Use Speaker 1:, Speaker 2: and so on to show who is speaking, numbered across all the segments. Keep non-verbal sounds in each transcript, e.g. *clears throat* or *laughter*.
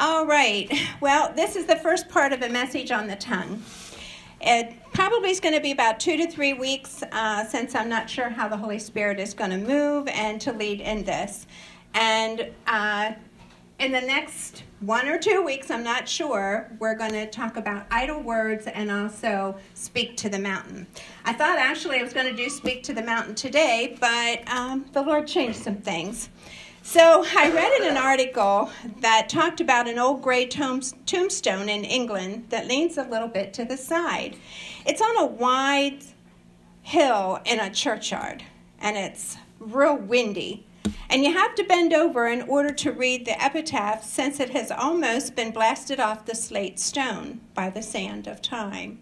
Speaker 1: All right. Well, this is the first part of a message on the tongue. It probably is going to be about two to three weeks uh, since I'm not sure how the Holy Spirit is going to move and to lead in this. And uh, in the next one or two weeks, I'm not sure, we're going to talk about idle words and also speak to the mountain. I thought actually I was going to do speak to the mountain today, but um, the Lord changed some things. So I read in an article that talked about an old gray tombstone in England that leans a little bit to the side. It's on a wide hill in a churchyard, and it's real windy. And you have to bend over in order to read the epitaph since it has almost been blasted off the slate stone by the sand of time.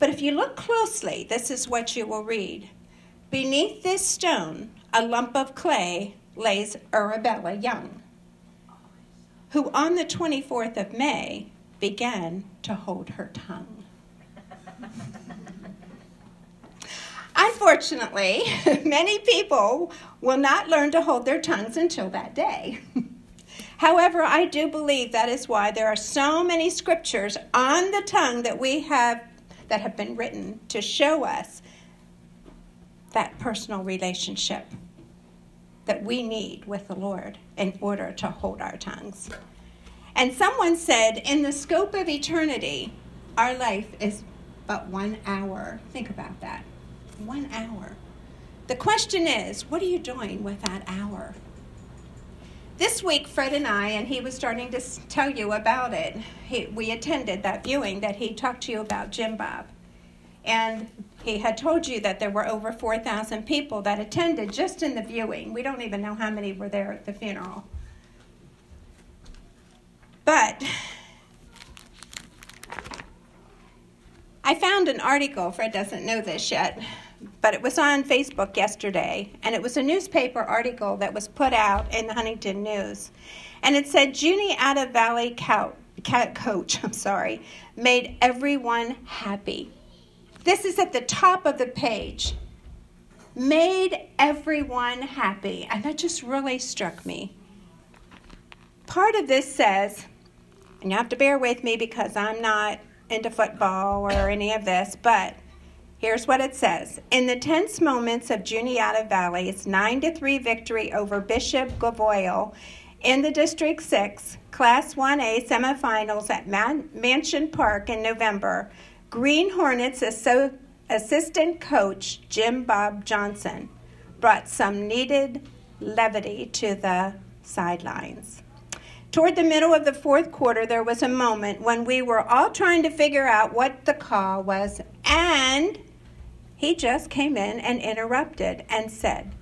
Speaker 1: But if you look closely, this is what you will read. Beneath this stone, a lump of clay lays Arabella Young, who on the 24th of May began to hold her tongue. Unfortunately, *laughs* many people will not learn to hold their tongues until that day. *laughs* However, I do believe that is why there are so many scriptures on the tongue that we have that have been written to show us that personal relationship that we need with the Lord in order to hold our tongues. And someone said, in the scope of eternity, our life is but one hour. Think about that. One hour. The question is, what are you doing with that hour? This week, Fred and I, and he was starting to tell you about it, he, we attended that viewing that he talked to you about Jim Bob. And he had told you that there were over 4,000 people that attended just in the viewing. We don't even know how many were there at the funeral. But I found an article, Fred doesn't know this yet, but it was on Facebook yesterday, and it was a newspaper article that was put out in the Huntingdon News. And it said Juniata Valley Cow- coach, *laughs* I'm sorry, made everyone happy. This is at the top of the page. Made everyone happy. And that just really struck me. Part of this says, and you have to bear with me because I'm not into football or any of this, but here's what it says. In the tense moments of Juniata Valley's 9 to 3 victory over Bishop Guilfoyle in the District 6 Class 1A semifinals at Man- Mansion Park in November, Green Hornets assistant coach Jim Bob Johnson brought some needed levity to the sidelines. Toward the middle of the fourth quarter, there was a moment when we were all trying to figure out what the call was, and he just came in and interrupted and said,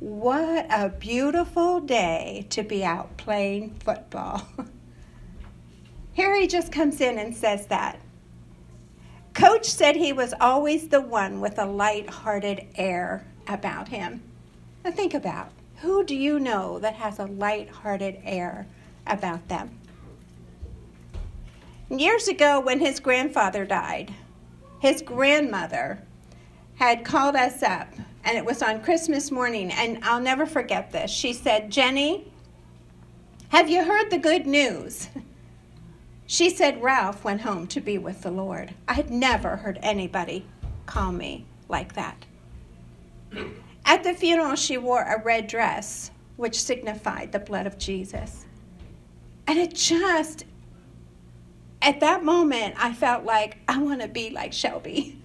Speaker 1: What a beautiful day to be out playing football. *laughs* Harry just comes in and says that. Coach said he was always the one with a light-hearted air about him. Now think about who do you know that has a light-hearted air about them? Years ago, when his grandfather died, his grandmother had called us up, and it was on Christmas morning, and I'll never forget this. She said, Jenny, have you heard the good news? *laughs* She said Ralph went home to be with the Lord. I had never heard anybody call me like that. At the funeral, she wore a red dress, which signified the blood of Jesus. And it just, at that moment, I felt like I want to be like Shelby.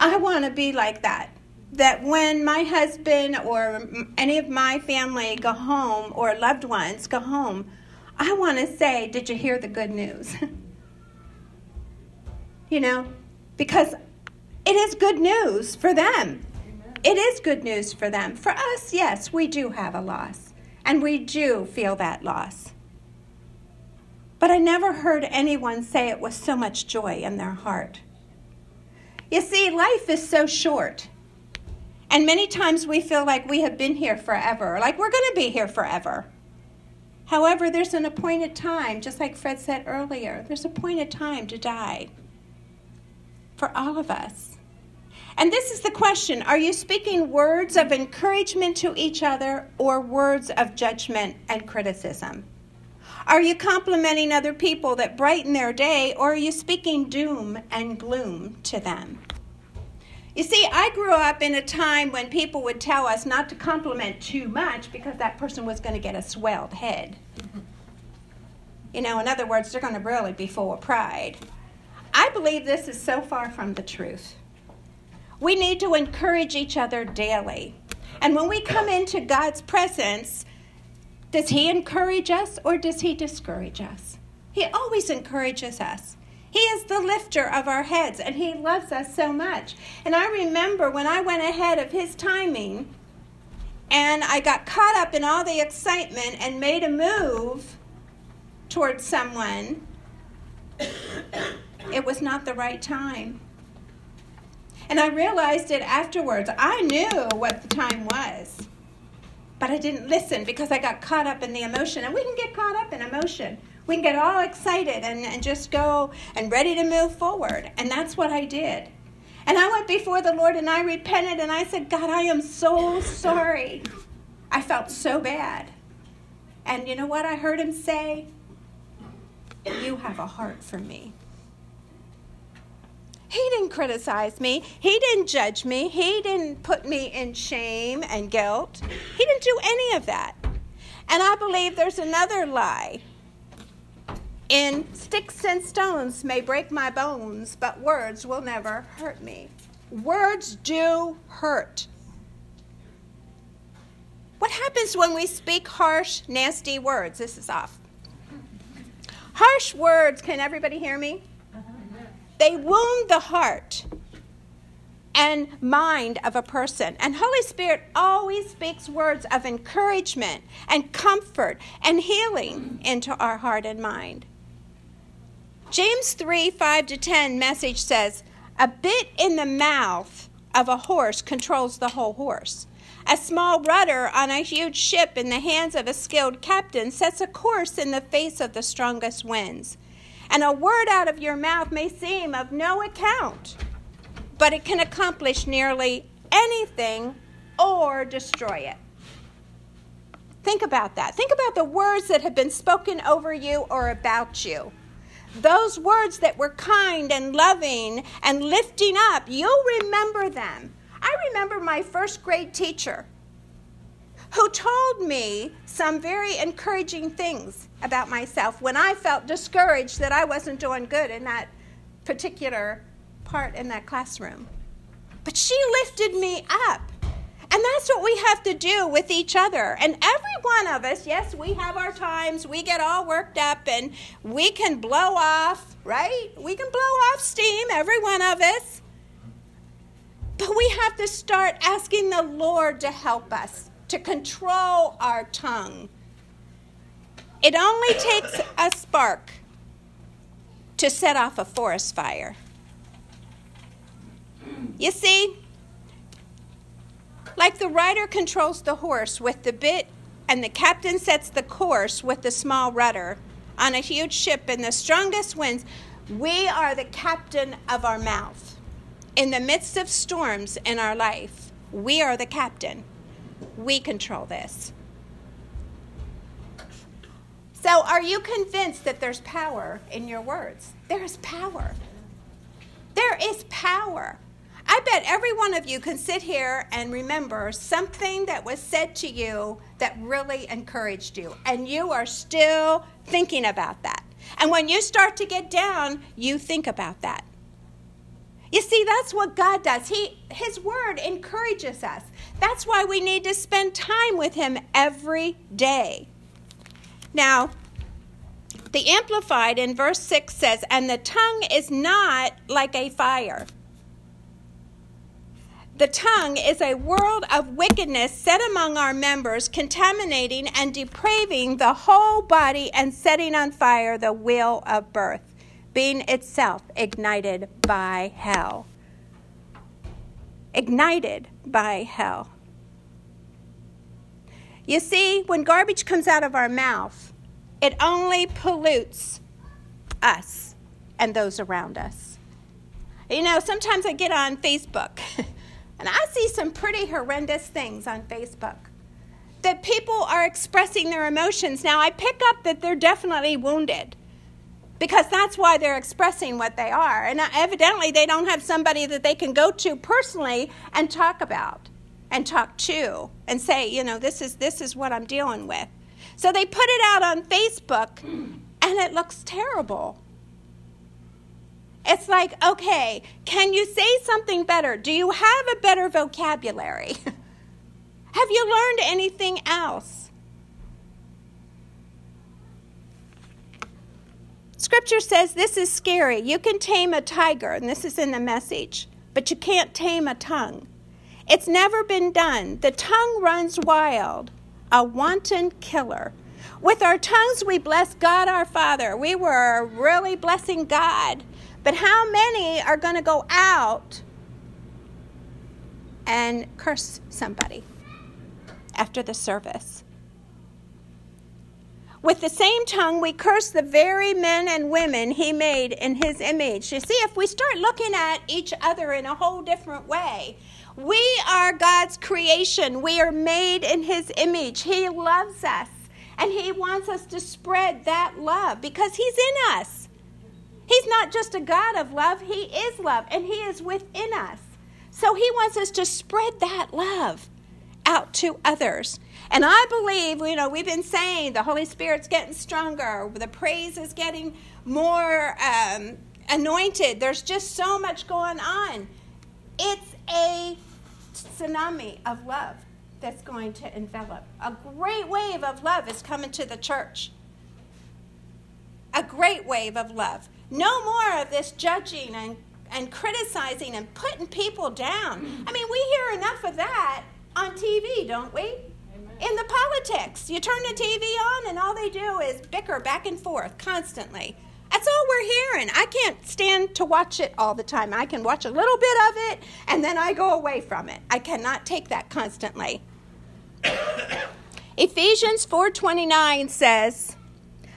Speaker 1: I want to be like that. That when my husband or any of my family go home or loved ones go home, I want to say, Did you hear the good news? *laughs* you know, because it is good news for them. It is good news for them. For us, yes, we do have a loss, and we do feel that loss. But I never heard anyone say it with so much joy in their heart. You see, life is so short. And many times we feel like we have been here forever, like we're going to be here forever. However, there's an appointed time, just like Fred said earlier, there's a appointed time to die for all of us. And this is the question Are you speaking words of encouragement to each other or words of judgment and criticism? Are you complimenting other people that brighten their day, or are you speaking doom and gloom to them? You see, I grew up in a time when people would tell us not to compliment too much because that person was going to get a swelled head. You know, in other words, they're going to really be full of pride. I believe this is so far from the truth. We need to encourage each other daily. And when we come into God's presence, does He encourage us or does He discourage us? He always encourages us. He is the lifter of our heads and He loves us so much. And I remember when I went ahead of His timing and I got caught up in all the excitement and made a move towards someone, it was not the right time. And I realized it afterwards. I knew what the time was, but I didn't listen because I got caught up in the emotion. And we can get caught up in emotion. We can get all excited and, and just go and ready to move forward. And that's what I did. And I went before the Lord and I repented and I said, God, I am so sorry. I felt so bad. And you know what I heard him say? You have a heart for me. He didn't criticize me. He didn't judge me. He didn't put me in shame and guilt. He didn't do any of that. And I believe there's another lie. In sticks and stones may break my bones, but words will never hurt me. Words do hurt. What happens when we speak harsh, nasty words? This is off. Harsh words, can everybody hear me? They wound the heart and mind of a person. And Holy Spirit always speaks words of encouragement and comfort and healing into our heart and mind. James 3 5 to 10 message says, A bit in the mouth of a horse controls the whole horse. A small rudder on a huge ship in the hands of a skilled captain sets a course in the face of the strongest winds. And a word out of your mouth may seem of no account, but it can accomplish nearly anything or destroy it. Think about that. Think about the words that have been spoken over you or about you. Those words that were kind and loving and lifting up, you'll remember them. I remember my first grade teacher who told me some very encouraging things about myself when I felt discouraged that I wasn't doing good in that particular part in that classroom. But she lifted me up. And that's what we have to do with each other. And every one of us, yes, we have our times, we get all worked up and we can blow off, right? We can blow off steam, every one of us. But we have to start asking the Lord to help us to control our tongue. It only takes a spark to set off a forest fire. You see, like the rider controls the horse with the bit and the captain sets the course with the small rudder on a huge ship in the strongest winds, we are the captain of our mouth. In the midst of storms in our life, we are the captain. We control this. So, are you convinced that there's power in your words? There is power. There is power. Bet every one of you can sit here and remember something that was said to you that really encouraged you, and you are still thinking about that. And when you start to get down, you think about that. You see, that's what God does. He, His Word encourages us. That's why we need to spend time with Him every day. Now, the Amplified in verse 6 says, And the tongue is not like a fire. The tongue is a world of wickedness set among our members, contaminating and depraving the whole body and setting on fire the wheel of birth, being itself ignited by hell. Ignited by hell. You see, when garbage comes out of our mouth, it only pollutes us and those around us. You know, sometimes I get on Facebook *laughs* and I see some pretty horrendous things on Facebook. that people are expressing their emotions. Now, I pick up that they're definitely wounded because that's why they're expressing what they are. And evidently, they don't have somebody that they can go to personally and talk about and talk to and say, you know, this is this is what I'm dealing with. So they put it out on Facebook and it looks terrible. It's like, okay, can you say something better? Do you have a better vocabulary? *laughs* have you learned anything else? Scripture says this is scary. You can tame a tiger, and this is in the message, but you can't tame a tongue. It's never been done. The tongue runs wild, a wanton killer. With our tongues, we bless God our Father. We were really blessing God. But how many are going to go out and curse somebody after the service? With the same tongue, we curse the very men and women he made in his image. You see, if we start looking at each other in a whole different way, we are God's creation. We are made in his image. He loves us. And He wants us to spread that love because He's in us. He's not just a God of love, He is love, and He is within us. So He wants us to spread that love out to others. And I believe, you know, we've been saying the Holy Spirit's getting stronger, the praise is getting more um, anointed. There's just so much going on. It's a tsunami of love that's going to envelop. A great wave of love is coming to the church. A great wave of love. No more of this judging and, and criticizing and putting people down. I mean, we hear enough of that on TV, don't we? Amen. In the politics. You turn the TV on and all they do is bicker back and forth constantly. That's all we're hearing. I can't stand to watch it all the time. I can watch a little bit of it and then I go away from it. I cannot take that constantly. *coughs* Ephesians 4:29 says,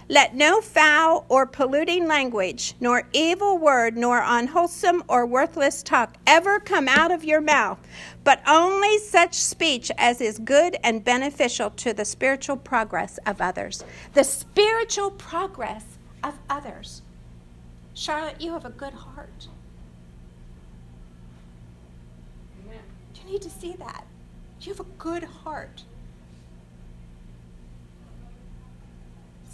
Speaker 1: "Let no foul or polluting language, nor evil word, nor unwholesome or worthless talk ever come out of your mouth, but only such speech as is good and beneficial to the spiritual progress of others." The spiritual progress of others. Charlotte, you have a good heart. Amen. You need to see that. You have a good heart.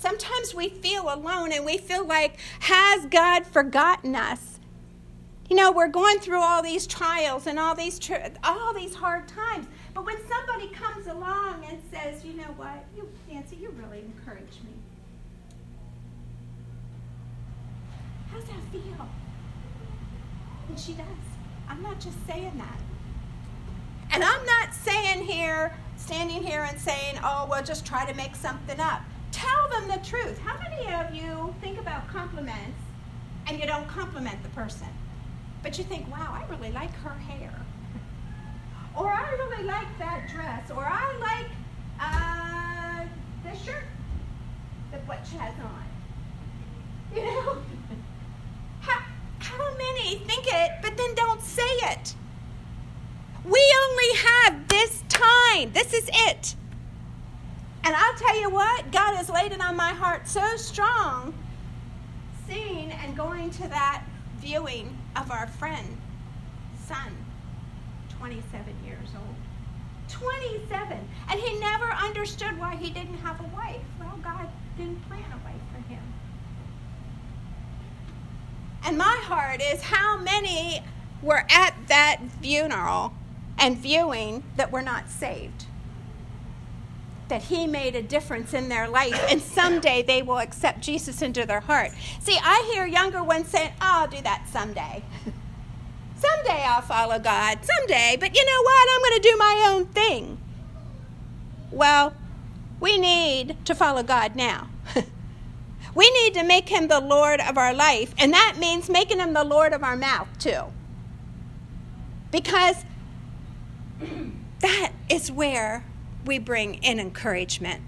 Speaker 1: Sometimes we feel alone and we feel like, has God forgotten us? You know, we're going through all these trials and all these tri- all these hard times. But when somebody comes along and says, you know what, you, Nancy, you really encourage me. How's that feel? And she does. I'm not just saying that. And I'm not saying here, standing here and saying, oh, well, just try to make something up. Tell them the truth. How many of you think about compliments and you don't compliment the person? But you think, wow, I really like her hair. or I really like that dress. Or I like uh, the shirt that what she has on. You know? *laughs* how, how many think it, but then don't say it? We only have this time. This is it. And I'll tell you what, God has laid it on my heart so strong, seeing and going to that viewing of our friend, son, 27 years old. 27. And he never understood why he didn't have a wife. Well, God didn't plan a wife for him. And my heart is how many were at that funeral and viewing that were not saved. That he made a difference in their life, and someday they will accept Jesus into their heart. See, I hear younger ones saying, oh, I'll do that someday. someday I'll follow God. Someday, but you know what? I'm going to do my own thing. Well, we need to follow God now. *laughs* we need to make him the Lord of our life, and that means making him the Lord of our mouth, too. Because *clears throat* that is where we bring in encouragement.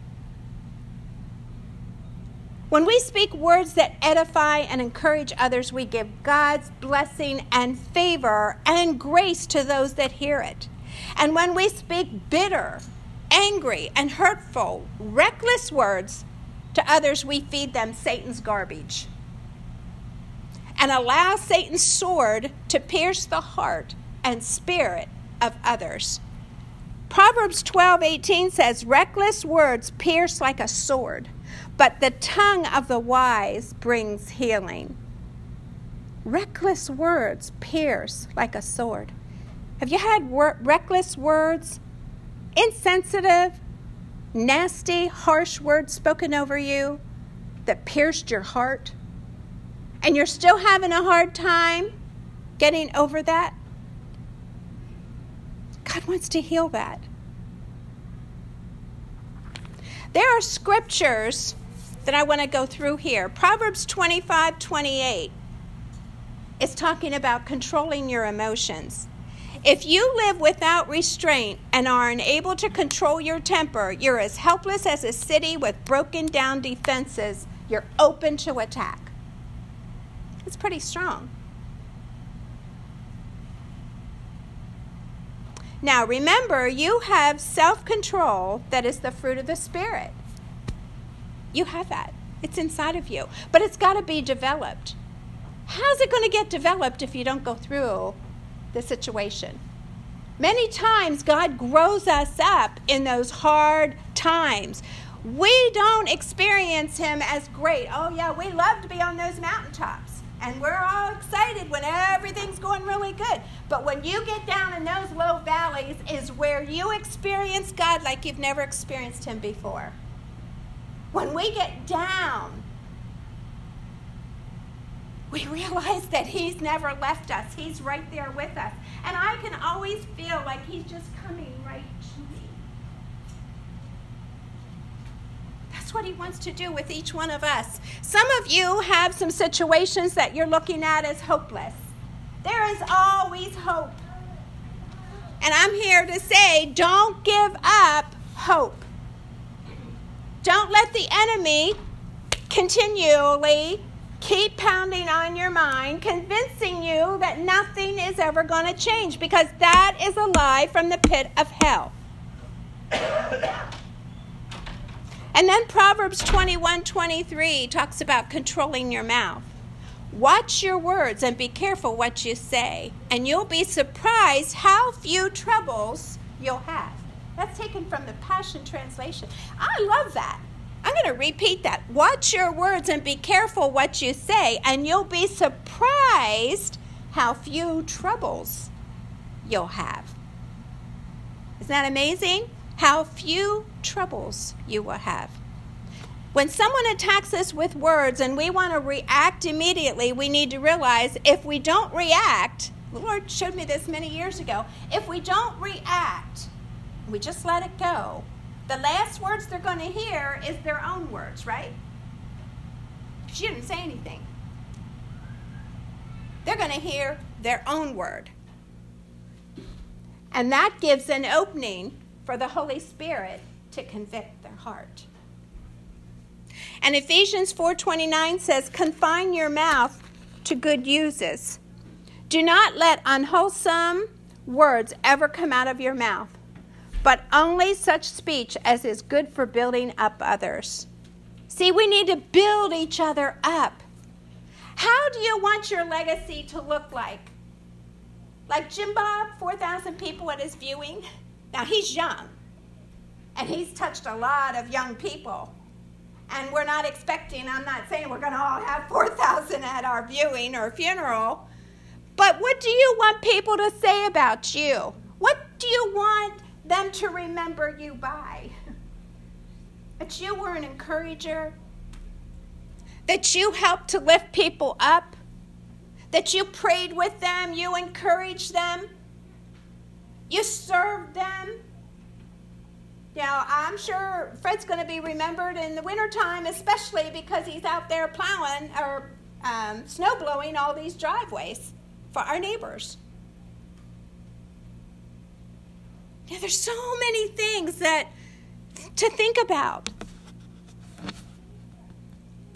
Speaker 1: When we speak words that edify and encourage others, we give God's blessing and favor and grace to those that hear it. And when we speak bitter angry and hurtful, reckless words to others, we feed them Satan's garbage and allow Satan's sword to pierce the heart and spirit of others. Proverbs 12:18 says reckless words pierce like a sword, but the tongue of the wise brings healing. Reckless words pierce like a sword. Have you had wor- reckless words, insensitive, nasty, harsh words spoken over you that pierced your heart? And you're still having a hard time getting over that? God wants to heal that. There are scriptures that I want to go through here. Proverbs 25 28 is talking about controlling your emotions. If you live without restraint and are unable to control your temper, you're as helpless as a city with broken down defenses. You're open to attack. It's pretty strong. Now remember, you have self control that is the fruit of the Spirit. You have that, it's inside of you, but it's got to be developed. How's it going to get developed if you don't go through the situation? Many times, God grows us up in those hard times. We don't experience Him as great. Oh, yeah, we love to be on those mountaintops. And we're all excited when everything's going really good. But when you get down in those low valleys, is where you experience God like you've never experienced Him before. When we get down, we realize that He's never left us. He's right there with us. And I can always feel like He's just coming right to me. What He wants to do with each one of us. Some of you have some situations that you're looking at as hopeless. There is always hope. And I'm here to say don't give up hope. Don't let the enemy continually keep pounding on your mind, convincing you that nothing is ever going to change because that is a lie from the pit of hell. And then Proverbs 21 23 talks about controlling your mouth. Watch your words and be careful what you say, and you'll be surprised how few troubles you'll have. That's taken from the Passion Translation. I love that. I'm going to repeat that. Watch your words and be careful what you say, and you'll be surprised how few troubles you'll have. Isn't that amazing? How few troubles you will have. When someone attacks us with words and we want to react immediately, we need to realize if we don't react, the Lord showed me this many years ago, if we don't react, we just let it go, the last words they're going to hear is their own words, right? She didn't say anything. They're going to hear their own word. And that gives an opening for the Holy Spirit to convict their heart. And Ephesians 4:29 says, "Confine your mouth to good uses. Do not let unwholesome words ever come out of your mouth, but only such speech as is good for building up others. See, we need to build each other up. How do you want your legacy to look like? Like Jim Bob, 4,000 people at his viewing? *laughs* Now, he's young, and he's touched a lot of young people. And we're not expecting, I'm not saying we're going to all have 4,000 at our viewing or funeral, but what do you want people to say about you? What do you want them to remember you by. That you were an encourager, that you helped to lift people up, that you prayed with them, you encouraged them, you served them. Now, I'm sure Fred's going to be remembered in the wintertime, especially because he's out there plowing or um, snow blowing all these driveways for our neighbors. Yeah, there's so many things that to think about.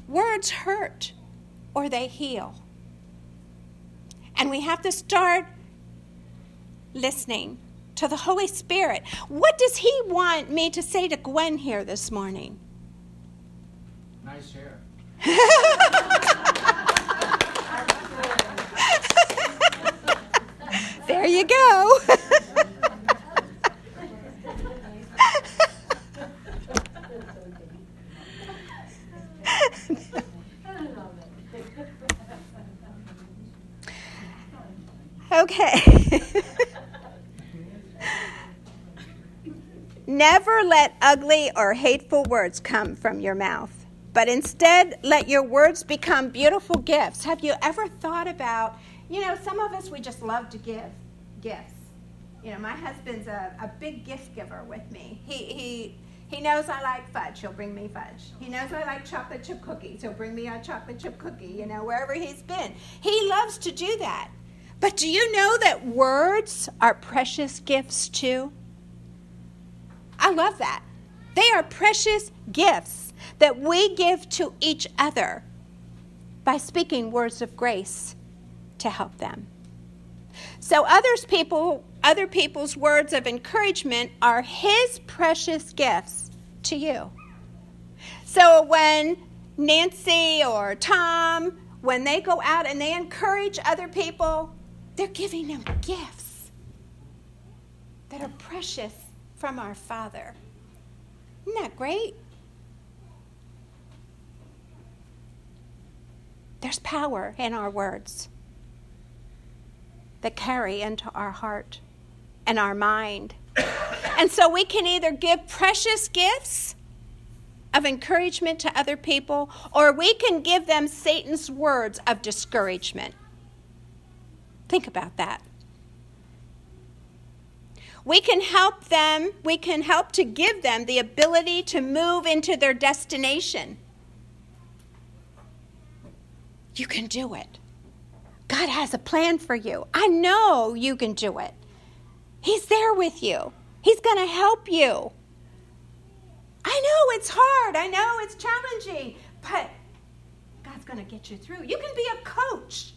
Speaker 1: Words hurt or they heal. And we have to start listening to the Holy Spirit. What does He want me to say to Gwen here this morning?
Speaker 2: Nice hair. *laughs*
Speaker 1: there you go. *laughs* okay. Never let ugly or hateful words come from your mouth but instead let your words become beautiful gifts. Have you ever thought about, you know, some of us we just love to give gifts. You know, my husband's a, a big gift giver with me. He, he, he knows I like fudge, he'll bring me fudge. He knows I like chocolate chip cookies, he'll bring me a chocolate chip cookie, you know, wherever he's been. He loves to do that. But do you know that words are precious gifts too? I love that. They are precious gifts that we give to each other by speaking words of grace to help them. So others people other people's words of encouragement are his precious gifts to you. So when Nancy or Tom when they go out and they encourage other people, they're giving them gifts that are precious from our Father. Isn't that great? There's power in our words that carry into our heart and our mind. and so we can either give precious gifts of encouragement to other people, or we can give them Satan's words of discouragement. Think about that. We can help them, we can help to give them the ability to move into their destination you can do it. God has a plan for you. I know you can do it. He's there with you, He's going to help you. I know it's hard, I know it's challenging, but God's going to get you through. You can be a coach.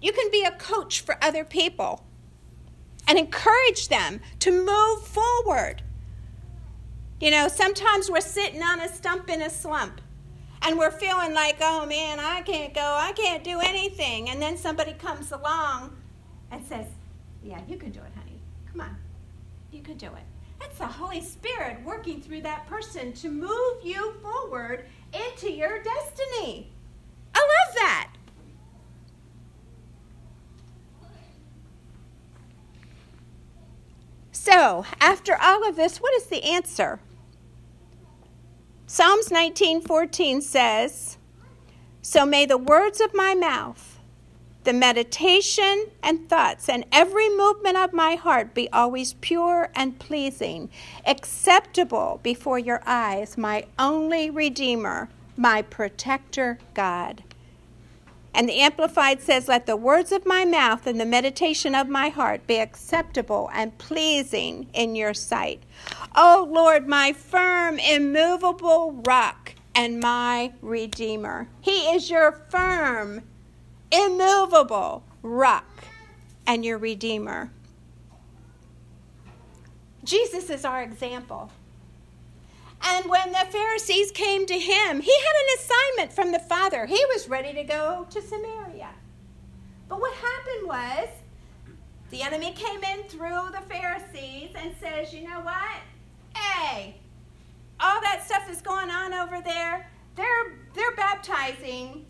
Speaker 1: You can be a coach for other people and encourage them to move forward. You know, sometimes we're sitting on a stump in a slump and we're feeling like, oh man, I can't go, I can't do anything. And then somebody comes along and says, yeah, you can do it, honey. Come on, you can do it. That's the Holy Spirit working through that person to move you forward into your destiny. I love that. So, after all of this, what is the answer? Psalms 19:14 says, "So may the words of my mouth, the meditation and thoughts and every movement of my heart be always pure and pleasing, acceptable before your eyes, my only redeemer, my protector God." And the Amplified says, Let the words of my mouth and the meditation of my heart be acceptable and pleasing in your sight. O Lord, my firm, immovable rock and my redeemer. He is your firm, immovable rock and your redeemer. Jesus is our example. And when the Pharisees came to him, he had an assignment from the Father. He was ready to go to Samaria. But what happened was the enemy came in through the Pharisees and says, You know what? Hey, all that stuff is going on over there. They're, they're baptizing.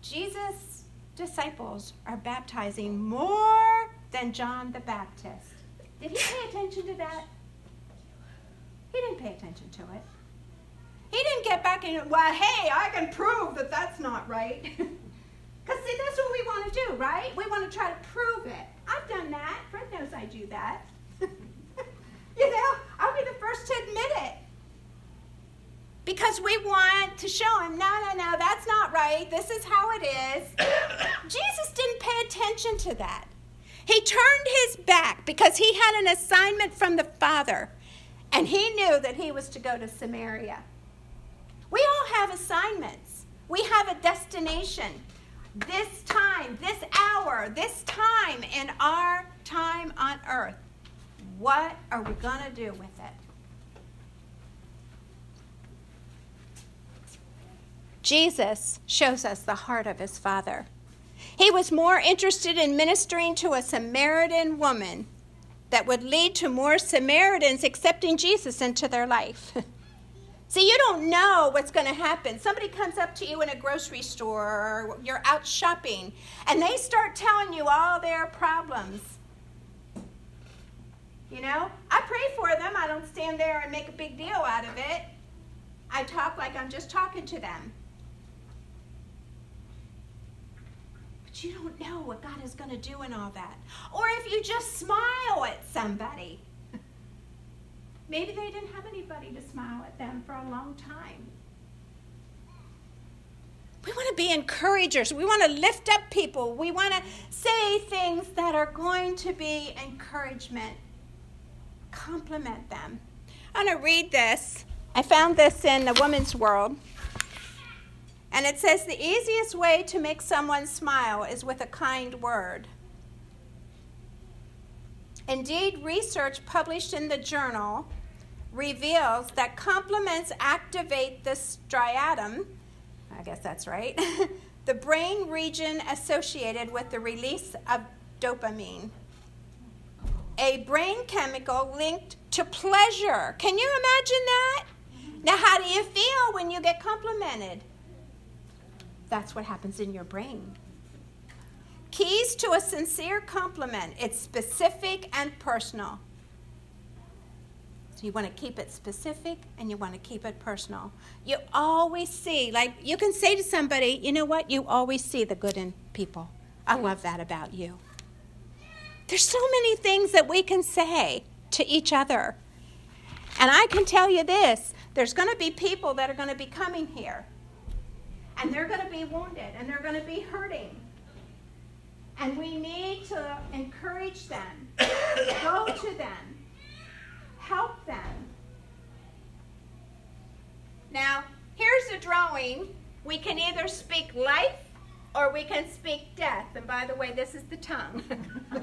Speaker 1: Jesus' disciples are baptizing more than John the Baptist. Did he pay attention to that? He didn't pay attention to it. He didn't get back and, well, hey, I can prove that that's not right. *laughs* Because, see, that's what we want to do, right? We want to try to prove it. I've done that. Fred knows I do that. *laughs* you know, I'll be the first to admit it. Because we want to show him, no, no, no, that's not right. This is how it is. *coughs* Jesus didn't pay attention to that. He turned his back because he had an assignment from the Father. And he knew that he was to go to Samaria. We all have assignments, we have a destination. This time, this hour, this time in our time on earth, What are we going to do with it? Jesus shows us the heart of his Father. He was more interested in ministering to a Samaritan woman that would lead to more Samaritans accepting Jesus into their life. *laughs* See, you don't know what's going to happen. Somebody comes up to you in a grocery store or you're out shopping and they start telling you all their problems. You know, I pray for them. I don't stand there and make a big deal out of it. I talk like I'm just talking to them. But you don't know what God is going to do in all that. Or if you just smile somebody. *laughs* Maybe they didn't have anybody to smile at them for a long time. We want to be encouragers. We want to lift up people. We want to say things that are going to be encouragement. Compliment them. I'm going to read this. I found this in the Woman's World. And it says the easiest way to make someone smile is with a kind word. Indeed, research published in the journal reveals that compliments activate the striatum, I guess that's right, *laughs* the brain region associated with the release of dopamine, a brain chemical linked to pleasure. Can you imagine that? Now, how do you feel when you get complimented? That's what happens in your brain. Keys to a sincere compliment it's specific and personal. So you want to keep it specific and you want to keep it personal. You always see, like, you can say to somebody, you know what? You always see the good in people. I love that about you. There's so many things that we can say to each other. And I can tell you this there's going to be people that are going to be coming here and they're going to be wounded and they're going to be hurting. And we need to encourage them, *coughs* go to them, help them. Now, here's a drawing. We can either speak life or we can speak death. And by the way, this is the tongue. *laughs* *laughs*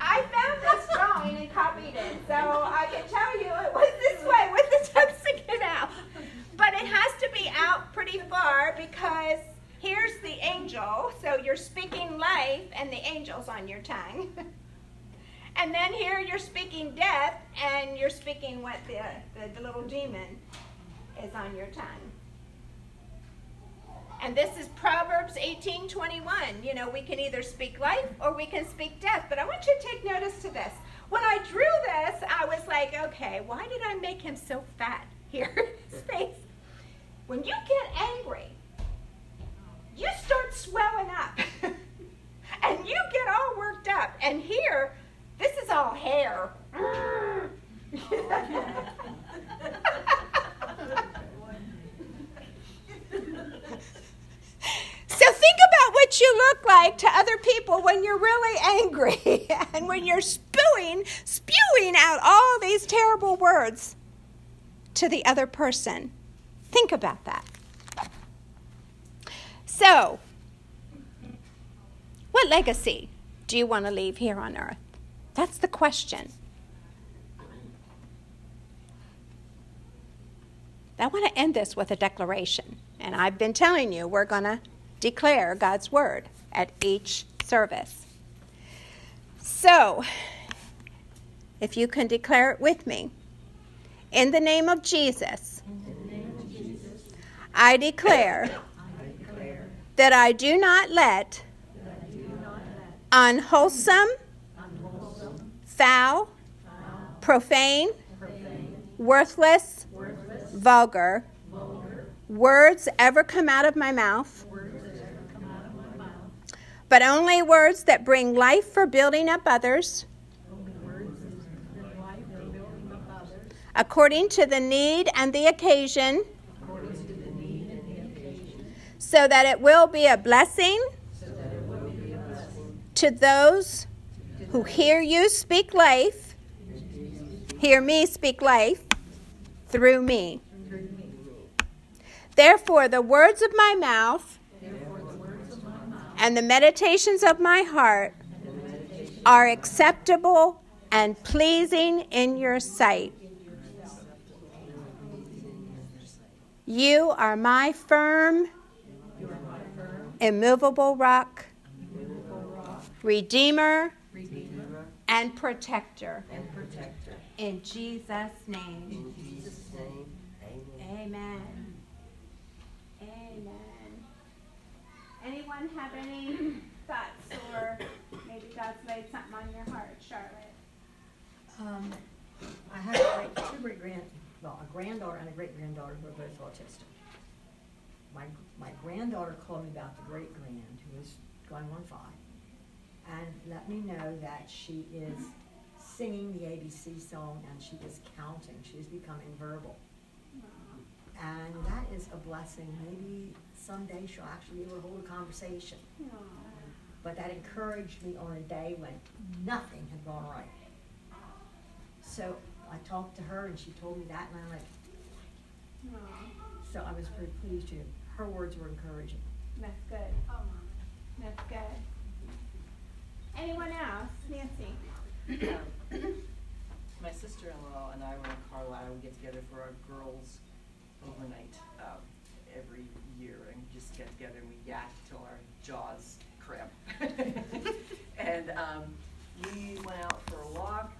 Speaker 1: I found this drawing and copied it, so I can tell you it was this way with the tongue sticking out. But it has to be out pretty because here's the angel, so you're speaking life and the angel's on your tongue. *laughs* and then here you're speaking death and you're speaking what the, the, the little demon is on your tongue. And this is Proverbs 18:21. You know, we can either speak life or we can speak death. But I want you to take notice to this. When I drew this, I was like, okay, why did I make him so fat *laughs* here *laughs* face? When you get angry, you start swelling up. *laughs* and you get all worked up. And here, this is all hair. *laughs* So think about what you look like to other people when you're really angry *laughs* and when you're spewing, spewing out all these terrible words to the other person. Think about that. So, what legacy do you want to leave here on earth? That's the question. I want to end this with a declaration. And I've been telling you, we're going to declare God's word at each service. So, if you can declare it with me. In the name of Jesus, I, declare that I do not let, unwholesome, foul, profane, worthless, vulgar, words ever come out of my mouth but only words that bring life for building up others, according to the need and the occasion, so that it will be a blessing to those who hear you speak life, hear me speak life through me. Therefore, the words of my mouth and the meditations of my heart are acceptable and pleasing in your sight. You are my firm, immovable rock, redeemer, and protector. In Jesus' name. Amen. Amen. Anyone have any thoughts or maybe God's laid something on your heart, Charlotte?
Speaker 3: Um, I have a great, two great grand, well, a granddaughter and a great granddaughter who are both autistic. My, my granddaughter called me about the great grand who is going on five and let me know that she is singing the ABC song and she is counting. She is becoming verbal. And that is a blessing. Maybe someday she'll actually be able to hold a conversation. But that encouraged me on a day when nothing had gone right. So I talked to her and she told me that, and I'm like, so I was very pleased to, her words were encouraging.
Speaker 1: That's good. Oh, That's good. Anyone else? Nancy?
Speaker 4: Um, *coughs* my sister-in-law and I were in Carlisle. We get together for our girls' overnight um, every year, and we just get together and we yak till our jaws cramp. *laughs* and um, we went out for a walk,